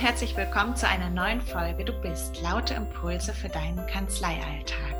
herzlich willkommen zu einer neuen Folge Du bist laute Impulse für deinen Kanzleialltag.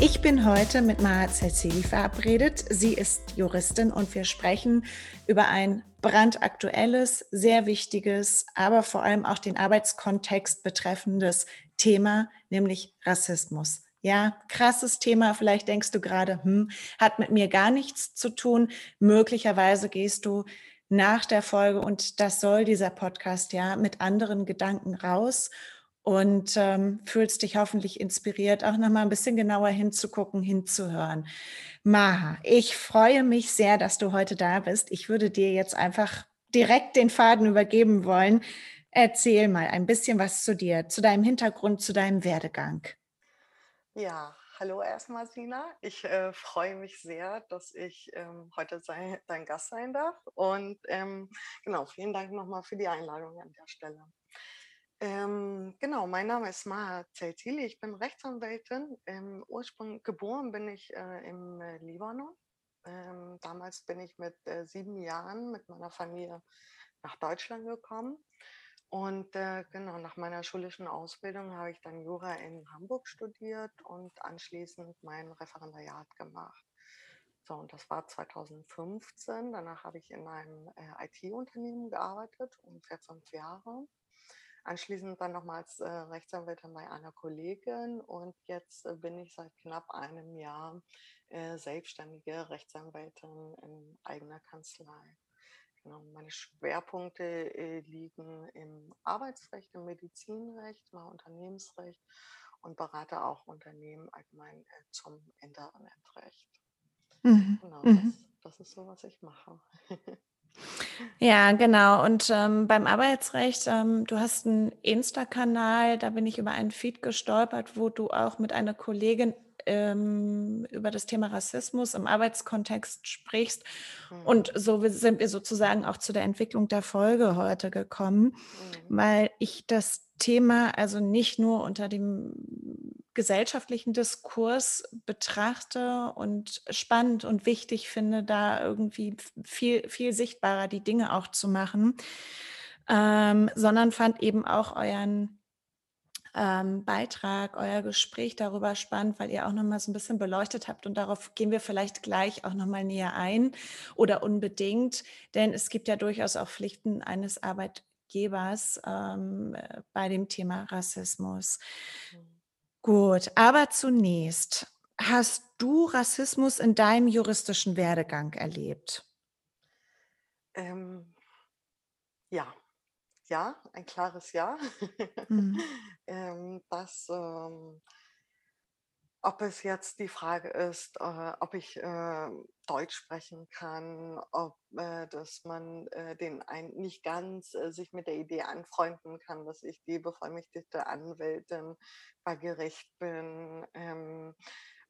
Ich bin heute mit Maha Zelsili verabredet. Sie ist Juristin und wir sprechen über ein brandaktuelles, sehr wichtiges, aber vor allem auch den Arbeitskontext betreffendes Thema, nämlich Rassismus. Ja, krasses Thema. Vielleicht denkst du gerade, hm, hat mit mir gar nichts zu tun. Möglicherweise gehst du nach der Folge und das soll dieser Podcast ja mit anderen Gedanken raus und ähm, fühlst dich hoffentlich inspiriert, auch nochmal ein bisschen genauer hinzugucken, hinzuhören. Maha, ich freue mich sehr, dass du heute da bist. Ich würde dir jetzt einfach direkt den Faden übergeben wollen. Erzähl mal ein bisschen was zu dir, zu deinem Hintergrund, zu deinem Werdegang. Ja, hallo erstmal, Sina. Ich äh, freue mich sehr, dass ich ähm, heute sei, dein Gast sein darf. Und ähm, genau, vielen Dank nochmal für die Einladung an der Stelle. Ähm, genau, mein Name ist Maha Zeltili. Ich bin Rechtsanwältin. Im Ursprung geboren bin ich äh, im äh, Libanon. Ähm, damals bin ich mit äh, sieben Jahren mit meiner Familie nach Deutschland gekommen. Und äh, genau, nach meiner schulischen Ausbildung habe ich dann Jura in Hamburg studiert und anschließend mein Referendariat gemacht. So, und das war 2015. Danach habe ich in einem äh, IT-Unternehmen gearbeitet, ungefähr fünf Jahre. Anschließend dann nochmal als äh, Rechtsanwältin bei einer Kollegin und jetzt äh, bin ich seit knapp einem Jahr äh, selbstständige Rechtsanwältin in eigener Kanzlei. Genau, meine Schwerpunkte äh, liegen im Arbeitsrecht, im Medizinrecht, mal Unternehmensrecht und berate auch Unternehmen allgemein äh, zum Internetrecht. Mhm. Genau, mhm. Das, das, ist so, was ich mache. Ja, genau. Und ähm, beim Arbeitsrecht, ähm, du hast einen Insta-Kanal, da bin ich über einen Feed gestolpert, wo du auch mit einer Kollegin ähm, über das Thema Rassismus im Arbeitskontext sprichst. Mhm. Und so sind wir sozusagen auch zu der Entwicklung der Folge heute gekommen, mhm. weil ich das Thema also nicht nur unter dem gesellschaftlichen Diskurs betrachte und spannend und wichtig finde, da irgendwie viel, viel sichtbarer die Dinge auch zu machen, ähm, sondern fand eben auch euren ähm, Beitrag, euer Gespräch darüber spannend, weil ihr auch nochmal so ein bisschen beleuchtet habt und darauf gehen wir vielleicht gleich auch nochmal näher ein oder unbedingt, denn es gibt ja durchaus auch Pflichten eines Arbeitgebers ähm, äh, bei dem Thema Rassismus. Gut, aber zunächst, hast du Rassismus in deinem juristischen Werdegang erlebt? Ähm, ja, ja, ein klares Ja. Mhm. ähm, dass, ähm, ob es jetzt die Frage ist, äh, ob ich äh, Deutsch sprechen kann, ob äh, dass man äh, den ein, nicht ganz äh, sich mit der Idee anfreunden kann, dass ich die bevollmächtigte Anwältin bei Gericht bin. Ähm,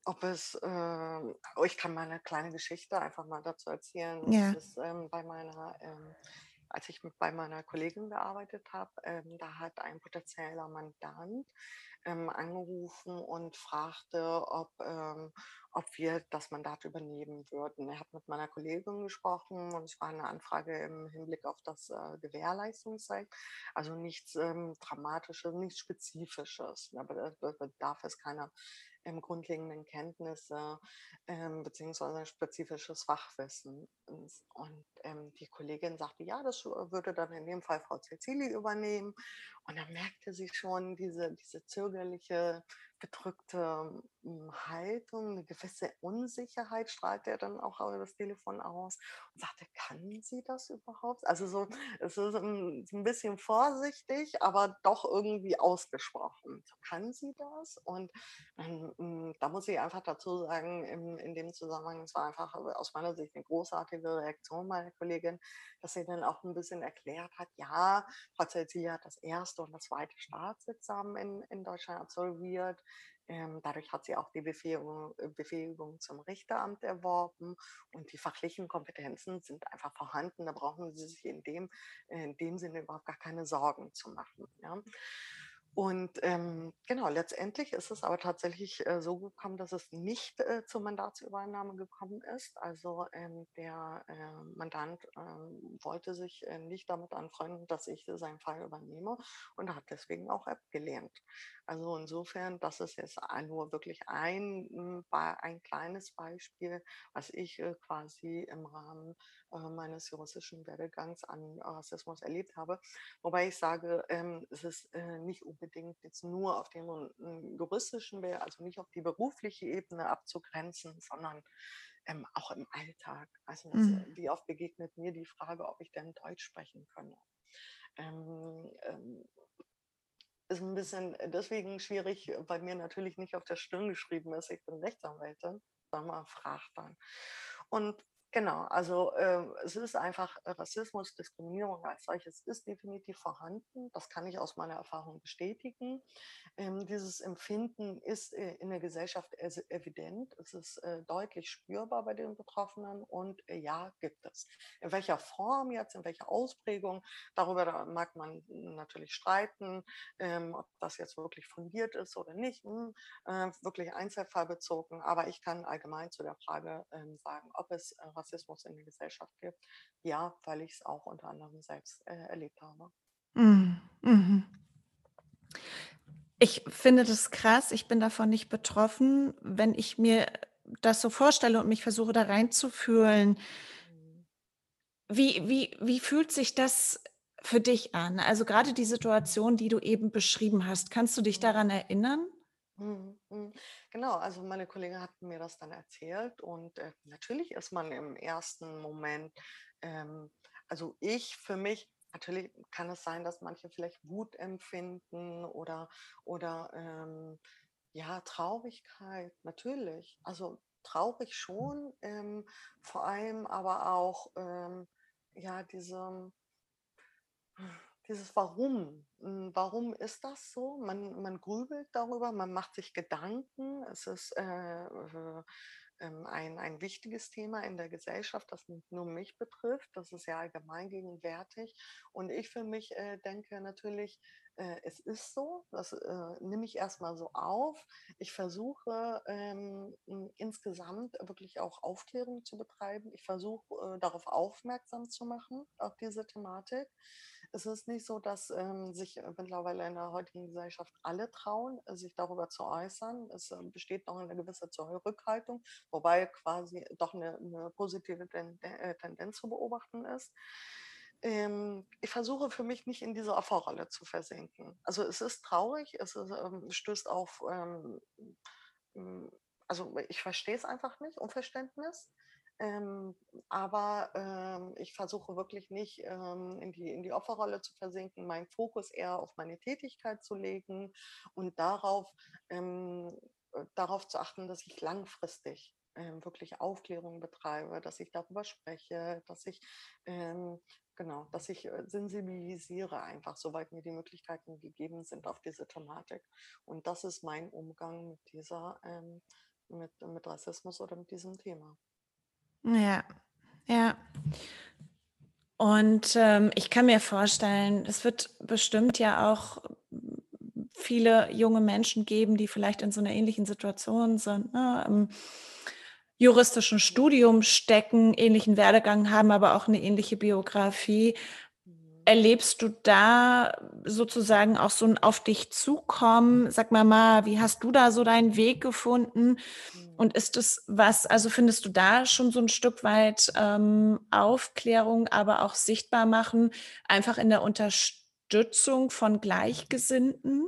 ob es, äh, oh, ich kann mal eine kleine Geschichte einfach mal dazu erzählen. Ja. Das ist ähm, bei meiner ähm, als ich bei meiner Kollegin gearbeitet habe, ähm, da hat ein potenzieller Mandant ähm, angerufen und fragte, ob, ähm, ob wir das Mandat übernehmen würden. Er hat mit meiner Kollegin gesprochen und es war eine Anfrage im Hinblick auf das äh, Gewährleistungsrecht. Also nichts ähm, Dramatisches, nichts Spezifisches. Aber da bedarf es keiner ähm, grundlegenden Kenntnisse ähm, beziehungsweise spezifisches Fachwissen. Und ähm, die Kollegin sagte, ja, das würde dann in dem Fall Frau Cecili übernehmen. Und dann merkte sie schon diese, diese zögerliche gedrückte hm, Haltung, eine gewisse Unsicherheit strahlt er dann auch über das Telefon aus und sagte, kann sie das überhaupt? Also so, es ist ein, ein bisschen vorsichtig, aber doch irgendwie ausgesprochen. Kann sie das? Und ähm, da muss ich einfach dazu sagen, in, in dem Zusammenhang, es war einfach aus meiner Sicht eine großartige Reaktion meiner Kollegin, dass sie dann auch ein bisschen erklärt hat, ja, Frau Zelzia hat das erste und das zweite Staatsexamen in, in Deutschland absolviert. Ähm, dadurch hat sie auch die Befähigung, äh, Befähigung zum Richteramt erworben und die fachlichen Kompetenzen sind einfach vorhanden. Da brauchen sie sich in dem, in dem Sinne überhaupt gar keine Sorgen zu machen. Ja. Und ähm, genau, letztendlich ist es aber tatsächlich äh, so gekommen, dass es nicht äh, zur Mandatsübernahme gekommen ist. Also ähm, der äh, Mandant ähm, wollte sich äh, nicht damit anfreunden, dass ich seinen Fall übernehme und hat deswegen auch abgelehnt. Also insofern, das ist jetzt nur wirklich ein, hm, ein kleines Beispiel, was ich äh, quasi im Rahmen äh, meines juristischen Werdegangs an Rassismus erlebt habe. Wobei ich sage, ähm, es ist nicht unbedingt unbedingt jetzt nur auf den juristischen, also nicht auf die berufliche Ebene abzugrenzen, sondern ähm, auch im Alltag. Also mhm. wie oft begegnet mir die Frage, ob ich denn Deutsch sprechen könne. Ähm, ähm, ist ein bisschen deswegen schwierig, weil mir natürlich nicht auf der Stirn geschrieben ist, ich bin Rechtsanwältin, sondern man fragt dann. Und Genau, also äh, es ist einfach äh, Rassismus, Diskriminierung als solches ist definitiv vorhanden. Das kann ich aus meiner Erfahrung bestätigen. Ähm, dieses Empfinden ist äh, in der Gesellschaft evident. Es ist äh, deutlich spürbar bei den Betroffenen und äh, ja, gibt es. In welcher Form jetzt, in welcher Ausprägung, darüber mag man natürlich streiten, ähm, ob das jetzt wirklich fundiert ist oder nicht, hm, äh, wirklich einzelfallbezogen. Aber ich kann allgemein zu der Frage ähm, sagen, ob es Rassismus in der Gesellschaft gibt. Ja, weil ich es auch unter anderem selbst äh, erlebt habe. Mhm. Mhm. Ich finde das krass. Ich bin davon nicht betroffen. Wenn ich mir das so vorstelle und mich versuche, da reinzufühlen, mhm. wie, wie, wie fühlt sich das für dich an? Also gerade die Situation, die du eben beschrieben hast, kannst du dich mhm. daran erinnern? Mhm, mhm. Genau, also meine Kollegin hat mir das dann erzählt und äh, natürlich ist man im ersten Moment, ähm, also ich für mich, natürlich kann es sein, dass manche vielleicht Wut empfinden oder, oder ähm, ja, Traurigkeit, natürlich. Also traurig schon, ähm, vor allem aber auch ähm, ja, diese dieses Warum. Hm, warum ist das so? Man, man grübelt darüber, man macht sich Gedanken. Es ist äh, äh, ähm, ein, ein wichtiges Thema in der Gesellschaft, das nicht nur mich betrifft, das ist ja allgemeingewärtig. Und ich für mich äh, denke natürlich, äh, es ist so, das äh, nehme ich erstmal so auf. Ich versuche ähm, insgesamt wirklich auch Aufklärung zu betreiben. Ich versuche äh, darauf aufmerksam zu machen, auf diese Thematik. Es ist nicht so, dass ähm, sich äh, mittlerweile in der heutigen Gesellschaft alle trauen, äh, sich darüber zu äußern. Es äh, besteht noch eine gewisse Zurückhaltung, wobei quasi doch eine, eine positive äh, Tendenz zu beobachten ist. Ähm, ich versuche für mich nicht in diese Opferrolle zu versinken. Also es ist traurig, es ist, ähm, stößt auf, ähm, also ich verstehe es einfach nicht, Unverständnis. Ähm, aber ähm, ich versuche wirklich nicht ähm, in, die, in die Opferrolle zu versinken, meinen Fokus eher auf meine Tätigkeit zu legen und darauf, ähm, äh, darauf zu achten, dass ich langfristig ähm, wirklich Aufklärung betreibe, dass ich darüber spreche, dass ich ähm, genau, dass ich äh, sensibilisiere einfach, soweit mir die Möglichkeiten gegeben sind auf diese Thematik. Und das ist mein Umgang mit dieser, mit, mit Rassismus oder mit diesem Thema. Ja, ja. Und, ähm, ich kann mir vorstellen, es wird bestimmt ja auch viele junge Menschen geben, die vielleicht in so einer ähnlichen Situation sind, ne, im juristischen Studium stecken, ähnlichen Werdegang haben, aber auch eine ähnliche Biografie. Erlebst du da sozusagen auch so ein auf dich zukommen? Sag mal mal, wie hast du da so deinen Weg gefunden? Mhm. Und ist es was, also findest du da schon so ein Stück weit ähm, Aufklärung, aber auch sichtbar machen, einfach in der Unterstützung von Gleichgesinnten?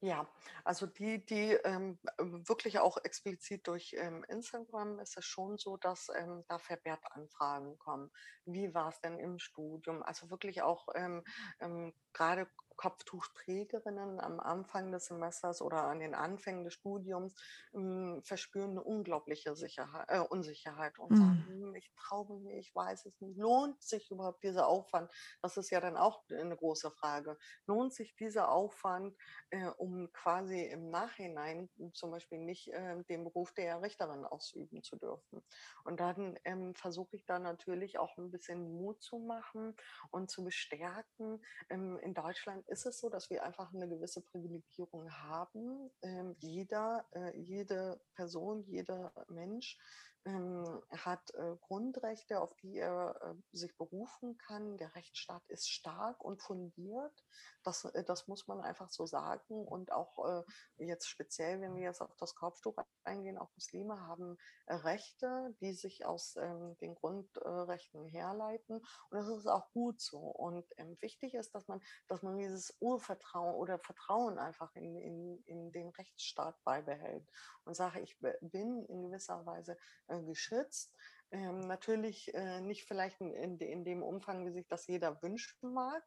Ja, also die, die ähm, wirklich auch explizit durch ähm, Instagram ist es schon so, dass ähm, da vermehrt Anfragen kommen. Wie war es denn im Studium? Also wirklich auch ähm, ähm, gerade Kopftuchträgerinnen am Anfang des Semesters oder an den Anfängen des Studiums ähm, verspüren eine unglaubliche Sicherheit, äh, Unsicherheit und mhm. sagen, hm, ich traue mich, ich weiß es nicht. Lohnt sich überhaupt dieser Aufwand? Das ist ja dann auch eine große Frage. Lohnt sich dieser Aufwand, äh, um quasi im Nachhinein zum Beispiel nicht äh, den Beruf der Richterin ausüben zu dürfen? Und dann ähm, versuche ich da natürlich auch ein bisschen Mut zu machen und zu bestärken. Ähm, in Deutschland ist es so, dass wir einfach eine gewisse Privilegierung haben. Ähm, jeder, äh, jede Person, jeder Mensch hat äh, Grundrechte, auf die er äh, sich berufen kann. Der Rechtsstaat ist stark und fundiert. Das, äh, das muss man einfach so sagen. Und auch äh, jetzt speziell, wenn wir jetzt auf das Kopftuch eingehen, auch Muslime haben Rechte, die sich aus ähm, den Grundrechten herleiten. Und das ist auch gut so. Und ähm, wichtig ist, dass man, dass man dieses Urvertrauen oder Vertrauen einfach in, in, in den Rechtsstaat beibehält und sage, ich bin in gewisser Weise geschützt. Ähm, natürlich äh, nicht vielleicht in, in, in, dem Umfang, wie sich das jeder wünschen mag,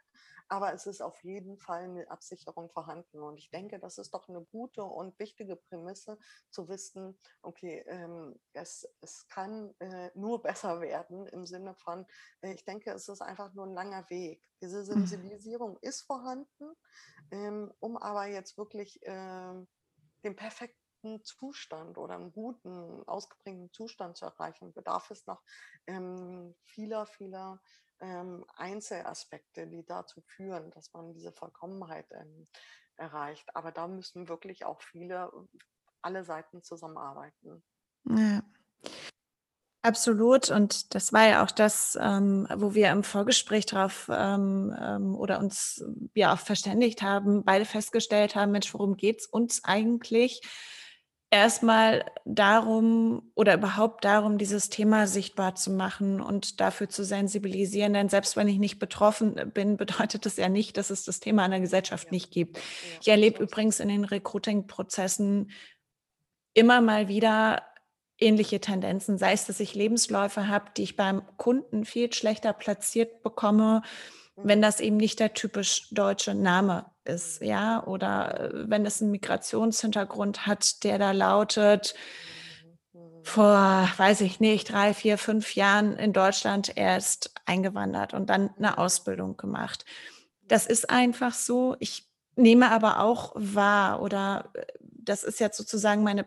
aber es ist auf jeden Fall eine Absicherung vorhanden. Und ich denke, das ist doch eine gute und wichtige Prämisse zu wissen, okay, ähm, es, es kann äh, nur besser werden im Sinne von, äh, ich denke, es ist einfach nur ein langer Weg. Diese mhm. Sensibilisierung ist vorhanden, ähm, um aber jetzt wirklich ähm, den perfekten Zustand oder einen guten, ausgeprägten Zustand zu erreichen, bedarf es noch ähm, vieler, vieler ähm, Einzelaspekte, die dazu führen, dass man diese Vollkommenheit ähm, erreicht. Aber da müssen wirklich auch viele, alle Seiten zusammenarbeiten. Ja. Absolut. Und das war ja auch das, ähm, wo wir im Vorgespräch drauf ähm, ähm, oder uns ja auch verständigt haben, beide festgestellt haben, Mensch, worum geht es uns eigentlich? Erstmal darum oder überhaupt darum, dieses Thema sichtbar zu machen und dafür zu sensibilisieren. Denn selbst wenn ich nicht betroffen bin, bedeutet das ja nicht, dass es das Thema in der Gesellschaft ja. nicht gibt. Ja, ich erlebe übrigens in den Recruiting-Prozessen immer mal wieder ähnliche Tendenzen, sei es, dass ich Lebensläufe habe, die ich beim Kunden viel schlechter platziert bekomme, wenn das eben nicht der typisch deutsche Name ist, ja, oder äh, wenn es einen Migrationshintergrund hat, der da lautet, vor, weiß ich nicht, drei, vier, fünf Jahren in Deutschland erst eingewandert und dann eine Ausbildung gemacht. Das ist einfach so. Ich nehme aber auch wahr, oder äh, das ist jetzt sozusagen meine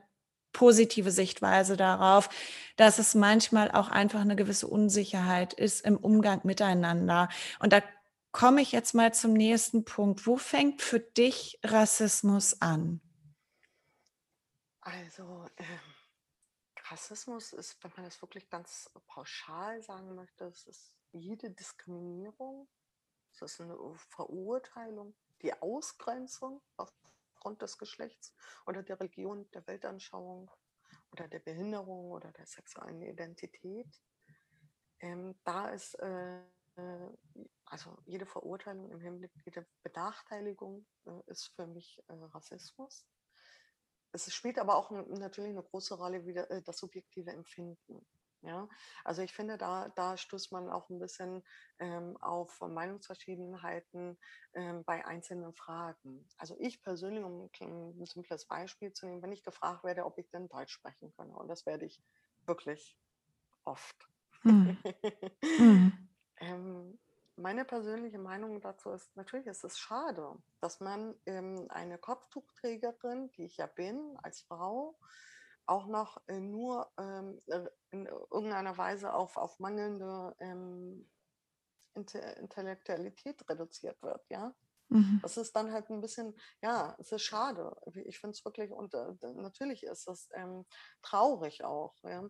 positive Sichtweise darauf, dass es manchmal auch einfach eine gewisse Unsicherheit ist im Umgang miteinander. Und da komme ich jetzt mal zum nächsten Punkt. Wo fängt für dich Rassismus an? Also, ähm, Rassismus ist, wenn man das wirklich ganz pauschal sagen möchte, es ist jede Diskriminierung, es ist eine Verurteilung, die Ausgrenzung aufgrund des Geschlechts oder der Religion, der Weltanschauung oder der Behinderung oder der sexuellen Identität. Ähm, da ist äh, also jede Verurteilung im Hinblick, jede Benachteiligung äh, ist für mich äh, Rassismus. Es spielt aber auch natürlich eine große Rolle wieder äh, das subjektive Empfinden. Ja, also ich finde, da, da stößt man auch ein bisschen ähm, auf Meinungsverschiedenheiten ähm, bei einzelnen Fragen. Also ich persönlich, um ein simples Beispiel zu nehmen, wenn ich gefragt werde, ob ich denn Deutsch sprechen könne, und das werde ich wirklich oft. Hm. hm. Ähm, meine persönliche Meinung dazu ist, natürlich ist es schade, dass man ähm, eine Kopftuchträgerin, die ich ja bin, als Frau, auch noch äh, nur ähm, äh, in irgendeiner Weise auf, auf mangelnde ähm, Intellektualität reduziert wird, ja. Mhm. Das ist dann halt ein bisschen, ja, es ist schade. Ich finde es wirklich, und äh, natürlich ist es ähm, traurig auch. Ja.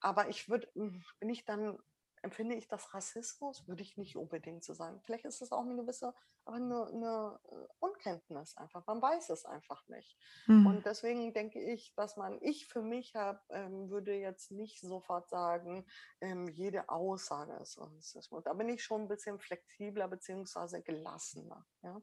Aber ich würde, hm, bin ich dann empfinde ich das Rassismus? Würde ich nicht unbedingt so sagen. Vielleicht ist es auch eine gewisse, aber eine, eine äh, Unkenntnis einfach. Man weiß es einfach nicht. Mhm. Und deswegen denke ich, dass man, ich für mich hab, ähm, würde jetzt nicht sofort sagen, ähm, jede Aussage ist Rassismus. Da bin ich schon ein bisschen flexibler bzw. gelassener. Ja?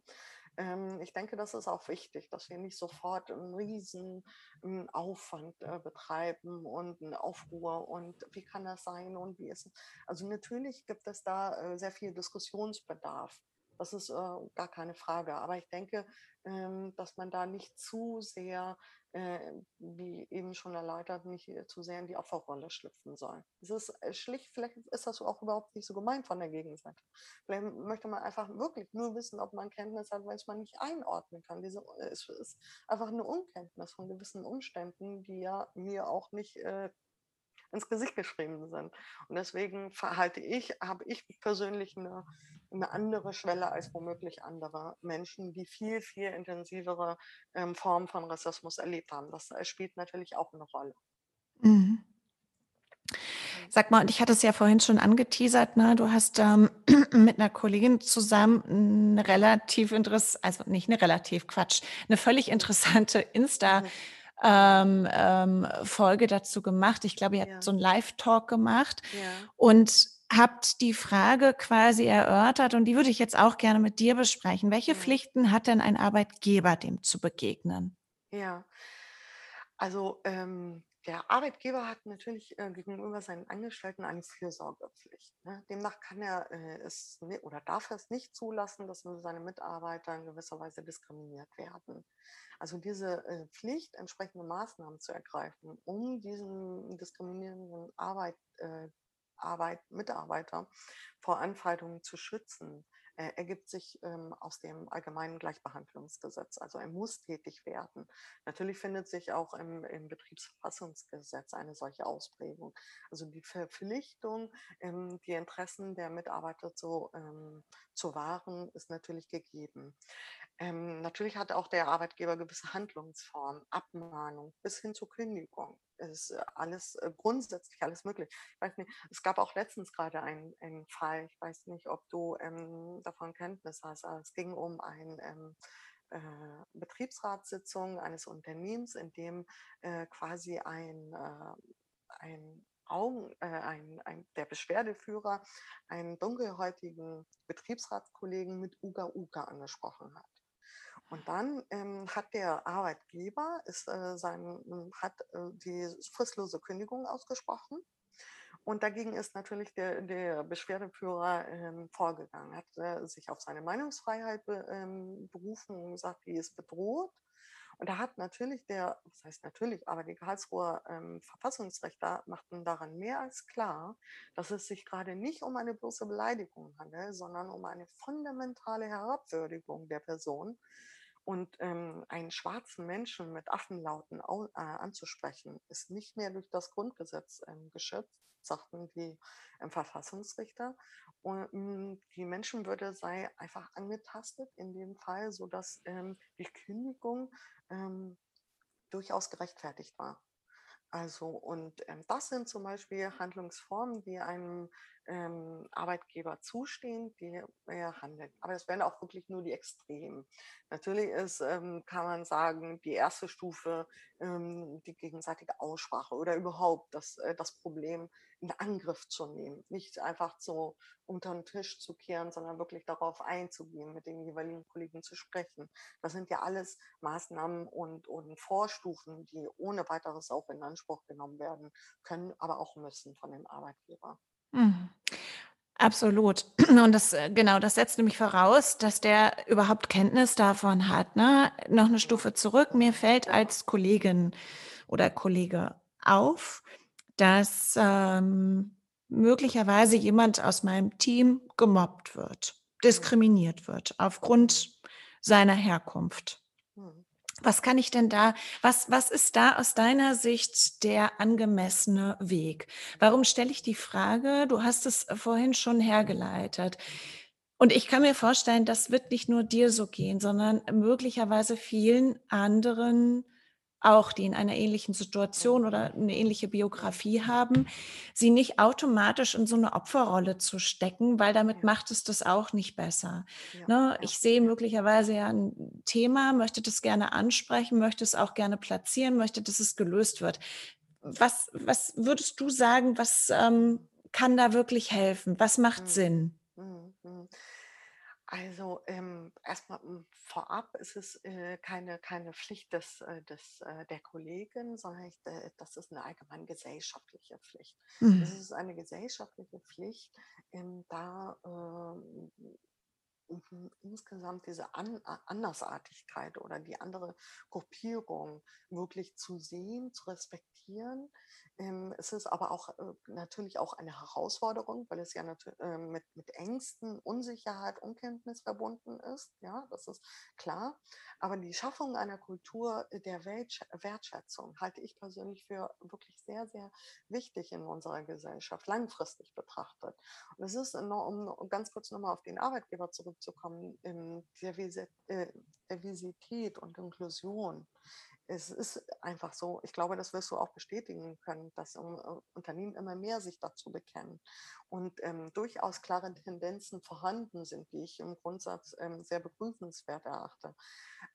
Ähm, ich denke, das ist auch wichtig, dass wir nicht sofort einen riesen ähm, Aufwand äh, betreiben und eine Aufruhr und wie kann das sein und wie ist es. Also natürlich gibt es da äh, sehr viel Diskussionsbedarf. Das ist äh, gar keine Frage. Aber ich denke, ähm, dass man da nicht zu sehr äh, wie eben schon erläutert, nicht zu sehr in die Opferrolle schlüpfen soll. Es ist äh, schlicht, vielleicht ist das auch überhaupt nicht so gemeint von der Gegenseite. Vielleicht möchte man einfach wirklich nur wissen, ob man Kenntnis hat, weil es man nicht einordnen kann. Diese, äh, es ist einfach eine Unkenntnis von gewissen Umständen, die ja mir auch nicht ins Gesicht geschrieben sind. Und deswegen verhalte ich, habe ich persönlich eine, eine andere Schwelle als womöglich andere Menschen, die viel, viel intensivere ähm, Formen von Rassismus erlebt haben. Das äh, spielt natürlich auch eine Rolle. Mhm. Sag mal, und ich hatte es ja vorhin schon angeteasert, ne? du hast ähm, mit einer Kollegin zusammen eine relativ interessant, also nicht eine relativ, Quatsch, eine völlig interessante Insta- mhm. Ähm, ähm, Folge dazu gemacht. Ich glaube, ihr ja. habt so einen Live-Talk gemacht ja. und habt die Frage quasi erörtert und die würde ich jetzt auch gerne mit dir besprechen. Welche ja. Pflichten hat denn ein Arbeitgeber, dem zu begegnen? Ja, also ähm, der Arbeitgeber hat natürlich äh, gegenüber seinen Angestellten eine Fürsorgepflicht. Ne? Demnach kann er äh, es oder darf er es nicht zulassen, dass seine Mitarbeiter in gewisser Weise diskriminiert werden. Also diese äh, Pflicht, entsprechende Maßnahmen zu ergreifen, um diesen diskriminierenden Arbeit, äh, Arbeit, Mitarbeiter vor Anfeindungen zu schützen, äh, ergibt sich ähm, aus dem allgemeinen Gleichbehandlungsgesetz. Also er muss tätig werden. Natürlich findet sich auch im, im Betriebsverfassungsgesetz eine solche Ausprägung. Also die Verpflichtung, ähm, die Interessen der Mitarbeiter zu, ähm, zu wahren, ist natürlich gegeben. Ähm, natürlich hat auch der Arbeitgeber gewisse Handlungsformen, Abmahnung bis hin zur Kündigung. Ist äh, alles äh, grundsätzlich alles möglich. Ich weiß nicht, es gab auch letztens gerade einen, einen Fall, ich weiß nicht, ob du ähm, davon Kenntnis hast. Es ging um ein ähm, äh, Betriebsratssitzung eines Unternehmens, in dem äh, quasi ein, äh, ein Augen, äh, ein, ein, der Beschwerdeführer einen dunkelhäutigen Betriebsratskollegen mit Uga Uga angesprochen hat. Und dann ähm, hat der Arbeitgeber ist, äh, sein, hat äh, die fristlose Kündigung ausgesprochen. Und dagegen ist natürlich der, der Beschwerdeführer ähm, vorgegangen, hat äh, sich auf seine Meinungsfreiheit be, ähm, berufen und gesagt, die ist bedroht. Und da hat natürlich der, was heißt natürlich, aber die Karlsruher ähm, Verfassungsrechter machten daran mehr als klar, dass es sich gerade nicht um eine bloße Beleidigung handelt, sondern um eine fundamentale Herabwürdigung der Person, und ähm, einen schwarzen Menschen mit Affenlauten au, äh, anzusprechen, ist nicht mehr durch das Grundgesetz ähm, geschützt, sagten die ähm, Verfassungsrichter. Und ähm, die Menschenwürde sei einfach angetastet in dem Fall, sodass ähm, die Kündigung ähm, durchaus gerechtfertigt war. Also, und ähm, das sind zum Beispiel Handlungsformen, die einem ähm, Arbeitgeber zustehen, die er handelt. Aber es werden auch wirklich nur die Extremen. Natürlich ist, ähm, kann man sagen, die erste Stufe ähm, die gegenseitige Aussprache oder überhaupt das, äh, das Problem in Angriff zu nehmen. Nicht einfach so unter den Tisch zu kehren, sondern wirklich darauf einzugehen, mit den jeweiligen Kollegen zu sprechen. Das sind ja alles Maßnahmen und, und Vorstufen, die ohne weiteres auch in Anspruch genommen werden können, aber auch müssen von dem Arbeitgeber. Mhm. Absolut. Und das, äh, genau, das setzt nämlich voraus, dass der überhaupt Kenntnis davon hat. Ne? Noch eine Stufe zurück. Mir fällt als Kollegin oder Kollege auf, dass ähm, möglicherweise jemand aus meinem Team gemobbt wird, diskriminiert wird aufgrund seiner Herkunft. Was kann ich denn da, was, was ist da aus deiner Sicht der angemessene Weg? Warum stelle ich die Frage? Du hast es vorhin schon hergeleitet. Und ich kann mir vorstellen, das wird nicht nur dir so gehen, sondern möglicherweise vielen anderen auch, die in einer ähnlichen Situation oder eine ähnliche Biografie haben, sie nicht automatisch in so eine Opferrolle zu stecken, weil damit ja. macht es das auch nicht besser. Ja. Ne? Ich sehe möglicherweise ja ein Thema, möchte das gerne ansprechen, möchte es auch gerne platzieren, möchte, dass es gelöst wird. Was, was würdest du sagen, was ähm, kann da wirklich helfen? Was macht mhm. Sinn? Mhm. Also ähm, erstmal hm, vorab ist es äh, keine, keine Pflicht des, äh, des, äh, der Kollegen, sondern ich, äh, das ist eine allgemein gesellschaftliche Pflicht. Mhm. Es ist eine gesellschaftliche Pflicht, ähm, da insgesamt diese An Andersartigkeit oder die andere Gruppierung wirklich zu sehen, zu respektieren ähm, es ist aber auch äh, natürlich auch eine Herausforderung, weil es ja äh, mit, mit Ängsten, Unsicherheit, Unkenntnis verbunden ist. Ja, das ist klar. Aber die Schaffung einer Kultur der Wertschätzung halte ich persönlich für wirklich sehr, sehr wichtig in unserer Gesellschaft, langfristig betrachtet. Und es ist, um ganz kurz nochmal auf den Arbeitgeber zurückzukommen, äh, Diversität und Inklusion es ist einfach so, ich glaube, das wirst du auch bestätigen können, dass uh, Unternehmen immer mehr sich dazu bekennen und ähm, durchaus klare Tendenzen vorhanden sind, die ich im Grundsatz ähm, sehr begrüßenswert erachte.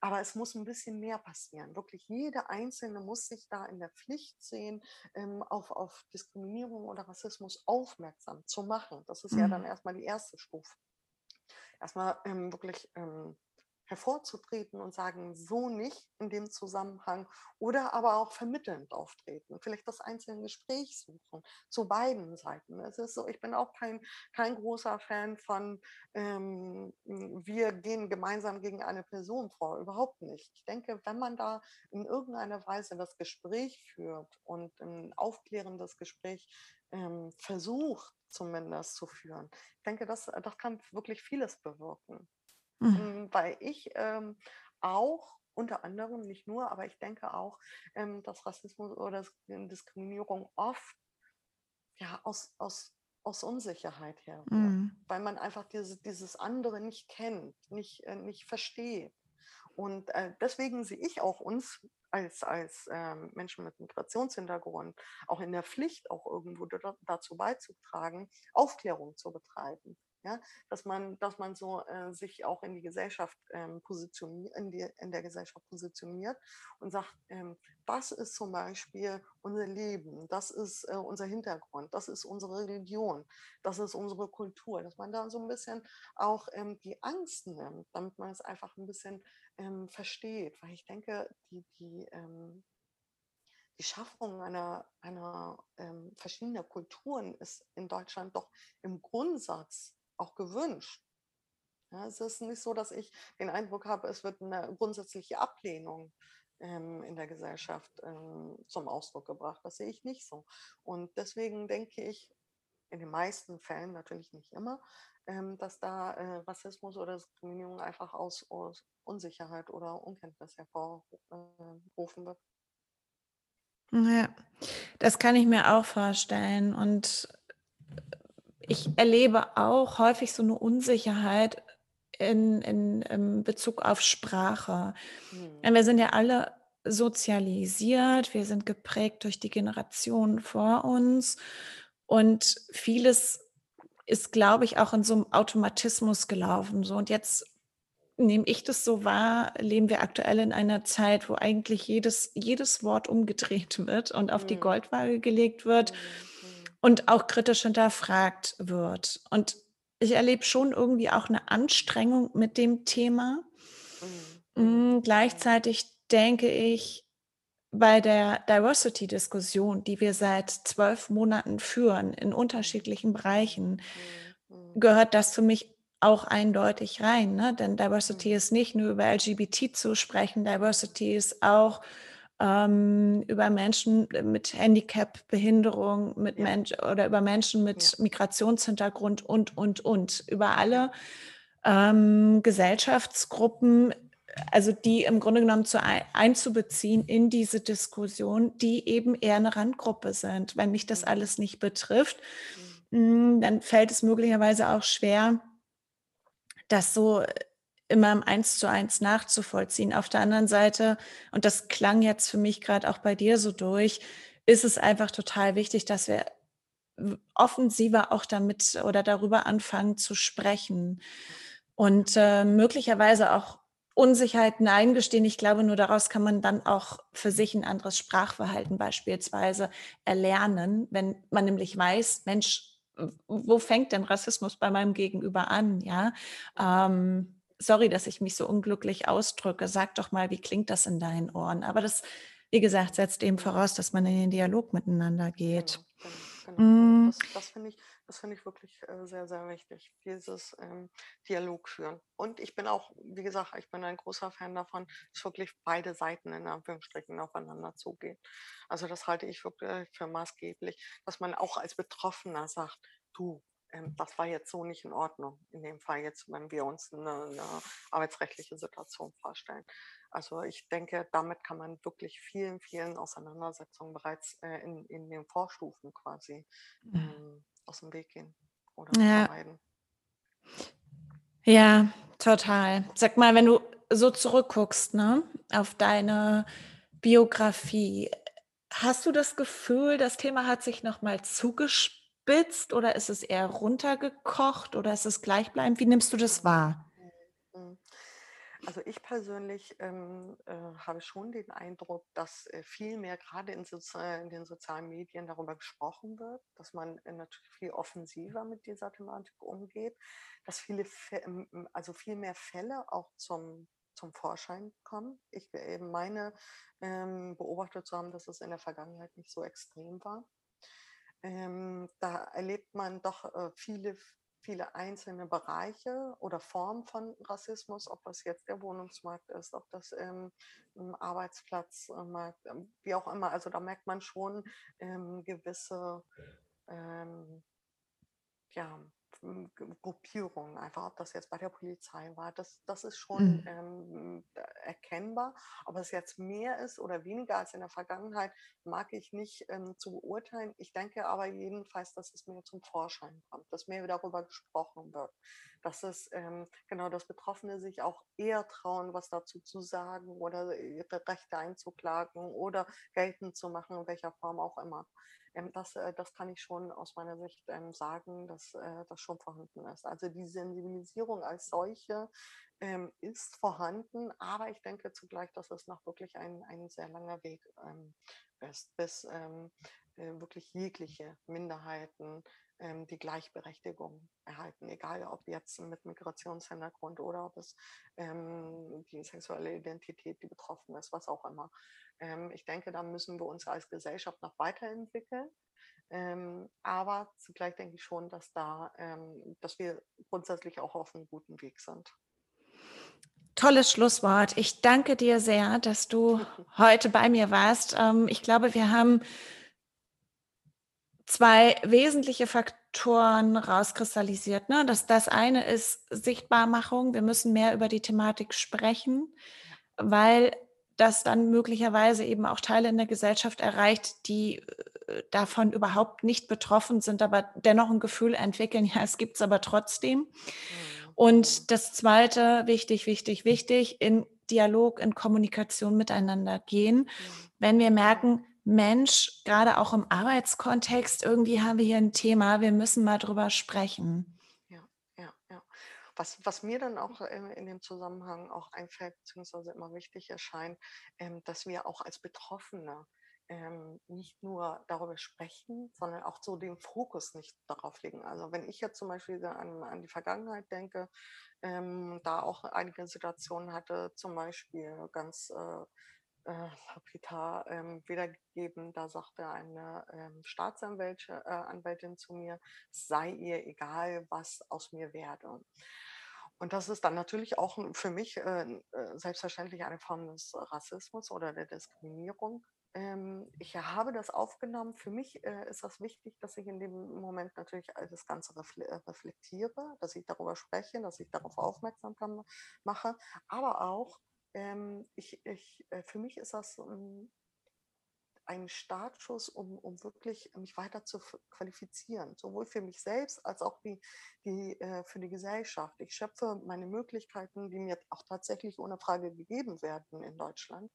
Aber es muss ein bisschen mehr passieren. Wirklich jede Einzelne muss sich da in der Pflicht sehen, ähm, auf, auf Diskriminierung oder Rassismus aufmerksam zu machen. Das ist mhm. ja dann erstmal die erste Stufe. Erstmal ähm, wirklich ähm, hervorzutreten und sagen, so nicht in dem Zusammenhang oder aber auch vermittelnd auftreten, vielleicht das einzelne Gespräch suchen zu beiden Seiten. Es ist so, ich bin auch kein, kein großer Fan von, ähm, wir gehen gemeinsam gegen eine Person vor, überhaupt nicht. Ich denke, wenn man da in irgendeiner Weise das Gespräch führt und ein aufklärendes Gespräch ähm, versucht, zumindest zu führen. Ich denke, das, das kann wirklich vieles bewirken. Mhm. Ähm, weil ich ähm, auch unter anderem, nicht nur, aber ich denke auch, ähm, dass Rassismus oder Diskriminierung oft ja, aus, aus, aus Unsicherheit her, mhm. weil man einfach diese, dieses andere nicht kennt, nicht, äh, nicht versteht. Und äh, deswegen sehe ich auch uns als, als ähm, Menschen mit Migrationshintergrund auch in der Pflicht, auch irgendwo dazu beizutragen, Aufklärung zu betreiben. Ja, dass man, dass man so äh, sich auch in die Gesellschaft ähm, positioniert, in, in der Gesellschaft positioniert und sagt, ähm, das ist zum Beispiel unser Leben, das ist äh, unser Hintergrund, das ist unsere Religion, das ist unsere Kultur, dass man da so ein bisschen auch ähm, die Angst nimmt, damit man es einfach ein bisschen ähm, versteht, weil ich denke, die, die ähm, die Schaffung einer, einer ähm, verschiedener Kulturen ist in Deutschland doch im Grundsatz auch gewünscht. Ja, es ist nicht so, dass ich den Eindruck habe, es wird eine grundsätzliche Ablehnung ähm, in der Gesellschaft ähm, zum Ausdruck gebracht. Das sehe ich nicht so. Und deswegen denke ich, in den meisten Fällen, natürlich nicht immer, ähm, dass da äh, Rassismus oder Diskriminierung einfach aus, aus Unsicherheit oder Unkenntnis hervorrufen wird. Ja, das kann ich mir auch vorstellen. Und ich erlebe auch häufig so eine Unsicherheit in, in, in Bezug auf Sprache. Mhm. Wir sind ja alle sozialisiert, wir sind geprägt durch die Generationen vor uns und vieles ist, glaube ich, auch in so einem Automatismus gelaufen. So und jetzt nehme ich das so wahr, leben wir aktuell in einer Zeit, wo eigentlich jedes, jedes Wort umgedreht wird und auf die mhm. Goldwaage gelegt wird. Mhm und auch kritisch hinterfragt wird. Und ich erlebe schon irgendwie auch eine Anstrengung mit dem Thema. Mhm. Mm, gleichzeitig denke ich, bei der Diversity-Diskussion, die wir seit zwölf Monaten führen in unterschiedlichen Bereichen, mhm. gehört das für mich auch eindeutig rein. Ne? Denn Diversity mhm. ist nicht nur über LGBT zu sprechen, Diversity ist auch ähm, über Menschen mit Handicap, Behinderung, mit ja. Mensch oder über Menschen mit ja. Migrationshintergrund und, und, und. Über alle ähm, Gesellschaftsgruppen, also die im Grunde genommen zu ein, einzubeziehen in diese Diskussion, die eben eher eine Randgruppe sind. Wenn mich das mhm. alles nicht betrifft, mhm. dann fällt es möglicherweise auch schwer, das so immer im Eins zu eins nachzuvollziehen. Auf der anderen Seite, und das klang jetzt für mich gerade auch bei dir so durch, ist es einfach total wichtig, dass wir offensiver auch damit oder darüber anfangen zu sprechen und äh, möglicherweise auch Unsicherheiten eingestehen. Ich glaube, nur daraus kann man dann auch für sich ein anderes Sprachverhalten beispielsweise erlernen, wenn man nämlich weiß, Mensch, wo fängt denn Rassismus bei meinem Gegenüber an? Ja, ähm, sorry, dass ich mich so unglücklich ausdrücke, sag doch mal, wie klingt das in deinen Ohren? Aber das, wie gesagt, setzt eben voraus, dass man in den Dialog miteinander geht. Genau, genau, genau. Mm. Das, das finde ich, Das finde ich wirklich äh, sehr, sehr wichtig, dieses ähm, Dialog führen. Und ich bin auch, wie gesagt, ich bin ein großer Fan davon, dass wirklich beide Seiten in Anführungsstrichen aufeinander zugehen. Also das halte ich wirklich für maßgeblich, dass man auch als Betroffener sagt, du, das war jetzt so nicht in Ordnung. In dem Fall jetzt, wenn wir uns eine, eine arbeitsrechtliche Situation vorstellen. Also ich denke, damit kann man wirklich vielen, vielen Auseinandersetzungen bereits äh, in, in den Vorstufen quasi mhm. ähm, aus dem Weg gehen oder ja. vermeiden. Ja, total. Sag mal, wenn du so zurückguckst, ne, auf deine Biografie, hast du das Gefühl, das Thema hat sich nochmal zugespitzt oder ist es eher runtergekocht oder ist es gleichbleibend? Wie nimmst du das wahr? Mhm. Also ich persönlich ähm, äh, habe schon den Eindruck, dass äh, viel mehr gerade in, in den sozialen Medien darüber gesprochen wird, dass man äh, natürlich viel offensiver mit dieser Thematik umgeht, dass viele, also viel mehr Fälle auch zum, zum Vorschein kommen. Ich eben meine ähm, beobachtet zu haben, dass es in der Vergangenheit nicht so extrem war. Ähm, da erlebt man doch äh, viele viele einzelne Bereiche oder Formen von Rassismus, ob das jetzt der Wohnungsmarkt ist, ob das ähm, im Arbeitsplatzmarkt, ähm, wie auch immer. Also da merkt man schon ähm, gewisse ähm, ja, Gruppierungen, einfach ob das jetzt bei der Polizei war, das, das ist schon mhm. ähm, erkennbar. Ob es jetzt mehr ist oder weniger als in der Vergangenheit, mag ich nicht ähm, zu beurteilen. Ich denke aber jedenfalls, dass es mehr zum Vorschein kommt, dass mehr darüber gesprochen wird, dass es ähm, genau, dass Betroffene sich auch eher trauen, was dazu zu sagen oder ihre Rechte einzuklagen oder geltend zu machen, in welcher Form auch immer. Ähm, das, äh, das kann ich schon aus meiner Sicht ähm, sagen, dass äh, das schon vorhanden ist. Also die Sensibilisierung als solche ähm, ist vorhanden, aber ich denke zugleich, dass es noch wirklich ein, ein sehr langer Weg ist, bis äh, wirklich jegliche Minderheiten die Gleichberechtigung erhalten, egal ob jetzt mit Migrationshintergrund oder ob es die sexuelle Identität, die betroffen ist, was auch immer. Ähm, ich denke, da müssen wir uns als Gesellschaft noch weiterentwickeln. Ähm, aber zugleich denke ich schon, dass da, ähm, dass wir grundsätzlich auch auf einem guten Weg sind. Tolles Schlusswort. Ich danke dir sehr, dass du heute bei mir warst. Ähm, ich glaube, wir haben zwei wesentliche Faktoren rauskristallisiert. Ne? Das, das eine ist Sichtbarmachung. Wir müssen mehr über die Thematik sprechen, weil das dann möglicherweise eben auch Teile in der Gesellschaft erreicht, die äh, davon überhaupt nicht betroffen sind, aber dennoch ein Gefühl entwickeln, ja, es gibt es aber trotzdem. Mhm. Und das Zweite, wichtig, wichtig, wichtig, in Dialog, in Kommunikation miteinander gehen. Mhm. Wenn wir merken, Mensch, gerade auch im Arbeitskontext, irgendwie haben wir hier ein Thema, wir müssen mal drüber sprechen. Was, was mir dann auch äh, in dem Zusammenhang auch einfällt, beziehungsweise immer wichtig erscheint, ähm, dass wir auch als Betroffene ähm, nicht nur darüber sprechen, sondern auch so den Fokus nicht darauf legen. Also wenn ich jetzt zum Beispiel an, an die Vergangenheit denke, ähm, da auch einige Situationen hatte, zum Beispiel ganz äh, äh, lapidar ähm, wiedergegeben. Da sagte eine ähm, Staatsanwältin äh, zu mir, es sei ihr egal, was aus mir werde. Und das ist dann natürlich auch für mich äh, äh, selbstverständlich eine Form des Rassismus oder der Diskriminierung. Ähm, ich habe das aufgenommen. Für mich äh, ist das wichtig, dass ich in dem Moment natürlich das Ganze äh, reflektiere, dass ich darüber spreche, dass ich darauf aufmerksam mache. Aber auch, ähm, ich, ich, äh, für mich ist das ähm, einen Startschuss, um, um wirklich mich weiter zu qualifizieren, sowohl für mich selbst als auch die, die, äh, für die Gesellschaft. Ich schöpfe meine Möglichkeiten, die mir auch tatsächlich ohne Frage gegeben werden in Deutschland,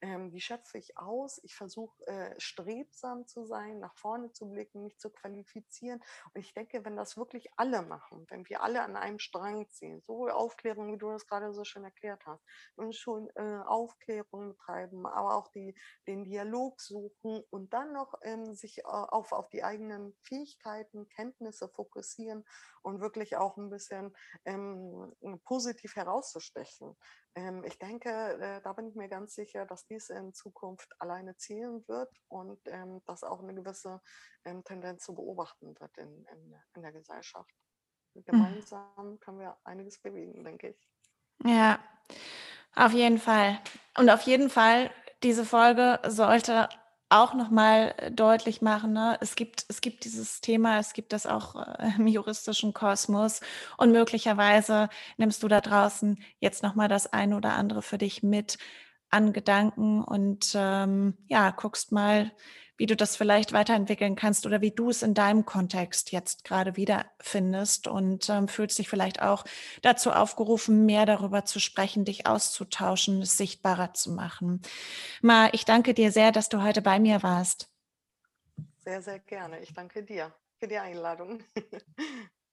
ähm, die schöpfe ich aus. Ich versuche äh, strebsam zu sein, nach vorne zu blicken, mich zu qualifizieren. Und ich denke, wenn das wirklich alle machen, wenn wir alle an einem Strang ziehen, sowohl Aufklärung, wie du das gerade so schön erklärt hast, und schon äh, Aufklärung betreiben, aber auch die, den Dialog suchen und dann noch ähm, sich äh, auf, auf die eigenen Fähigkeiten, Kenntnisse fokussieren und wirklich auch ein bisschen ähm, positiv herauszustechen ich denke, äh, da bin ich mir ganz sicher, dass dies in Zukunft alleine zielen wird und ähm, dass auch eine gewisse ähm, Tendenz zu beobachten wird in, in, in der Gesellschaft. Mhm. Gemeinsam können wir einiges bewegen, denke ich. Ja, auf jeden Fall. Und auf jeden Fall, diese Folge sollte auch nochmal äh, deutlich machen, ne? es, gibt, es gibt dieses Thema, es gibt das auch äh, im juristischen Kosmos und möglicherweise nimmst du da draußen jetzt nochmal das eine oder andere für dich mit an Gedanken und ähm, ja, guckst mal, wie du das vielleicht weiterentwickeln kannst oder wie du es in deinem Kontext jetzt gerade wiederfindest und ähm, fühlst dich vielleicht auch dazu aufgerufen, mehr darüber zu sprechen, dich auszutauschen, es sichtbarer zu machen. Ma, ich danke dir sehr, dass du heute bei mir warst. Sehr, sehr gerne. Ich danke dir für die Einladung.